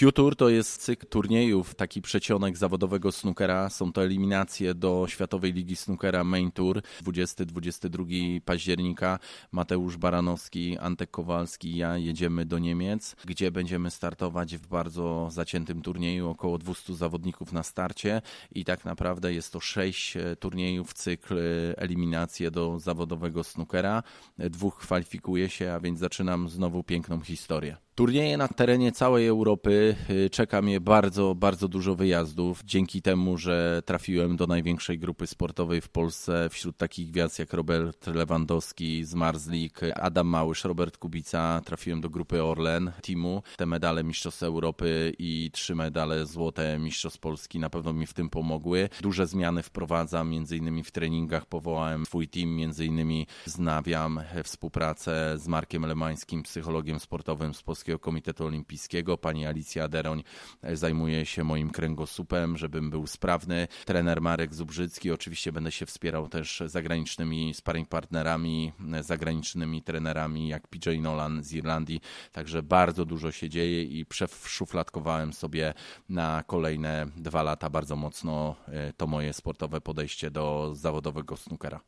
Q-Tour to jest cykl turniejów, taki przecionek zawodowego snookera. Są to eliminacje do Światowej Ligi Snookera Main Tour 20-22 października. Mateusz Baranowski, Antek Kowalski i ja jedziemy do Niemiec, gdzie będziemy startować w bardzo zaciętym turnieju, około 200 zawodników na starcie i tak naprawdę jest to sześć turniejów, cykl eliminacje do zawodowego snookera. Dwóch kwalifikuje się, a więc zaczynam znowu piękną historię. Turnieje na terenie całej Europy. Y, czeka mnie bardzo, bardzo dużo wyjazdów. Dzięki temu, że trafiłem do największej grupy sportowej w Polsce, wśród takich gwiazd jak Robert Lewandowski z Marzlik, Adam Małysz, Robert Kubica, trafiłem do grupy Orlen teamu. Te medale Mistrzostw Europy i trzy medale złote Mistrzostw Polski na pewno mi w tym pomogły. Duże zmiany wprowadzam, między innymi w treningach powołałem swój team, między innymi znawiam współpracę z Markiem Lemańskim, psychologiem sportowym z Polskiego Komitetu Olimpijskiego. Pani Alicja Deroń zajmuje się moim kręgosłupem, żebym był sprawny. Trener Marek Zubrzycki, oczywiście będę się wspierał też zagranicznymi sparring partnerami, zagranicznymi trenerami jak PJ Nolan z Irlandii. Także bardzo dużo się dzieje i przeszufladkowałem sobie na kolejne dwa lata bardzo mocno e, to moje sportowe podejście do zawodowego snookera.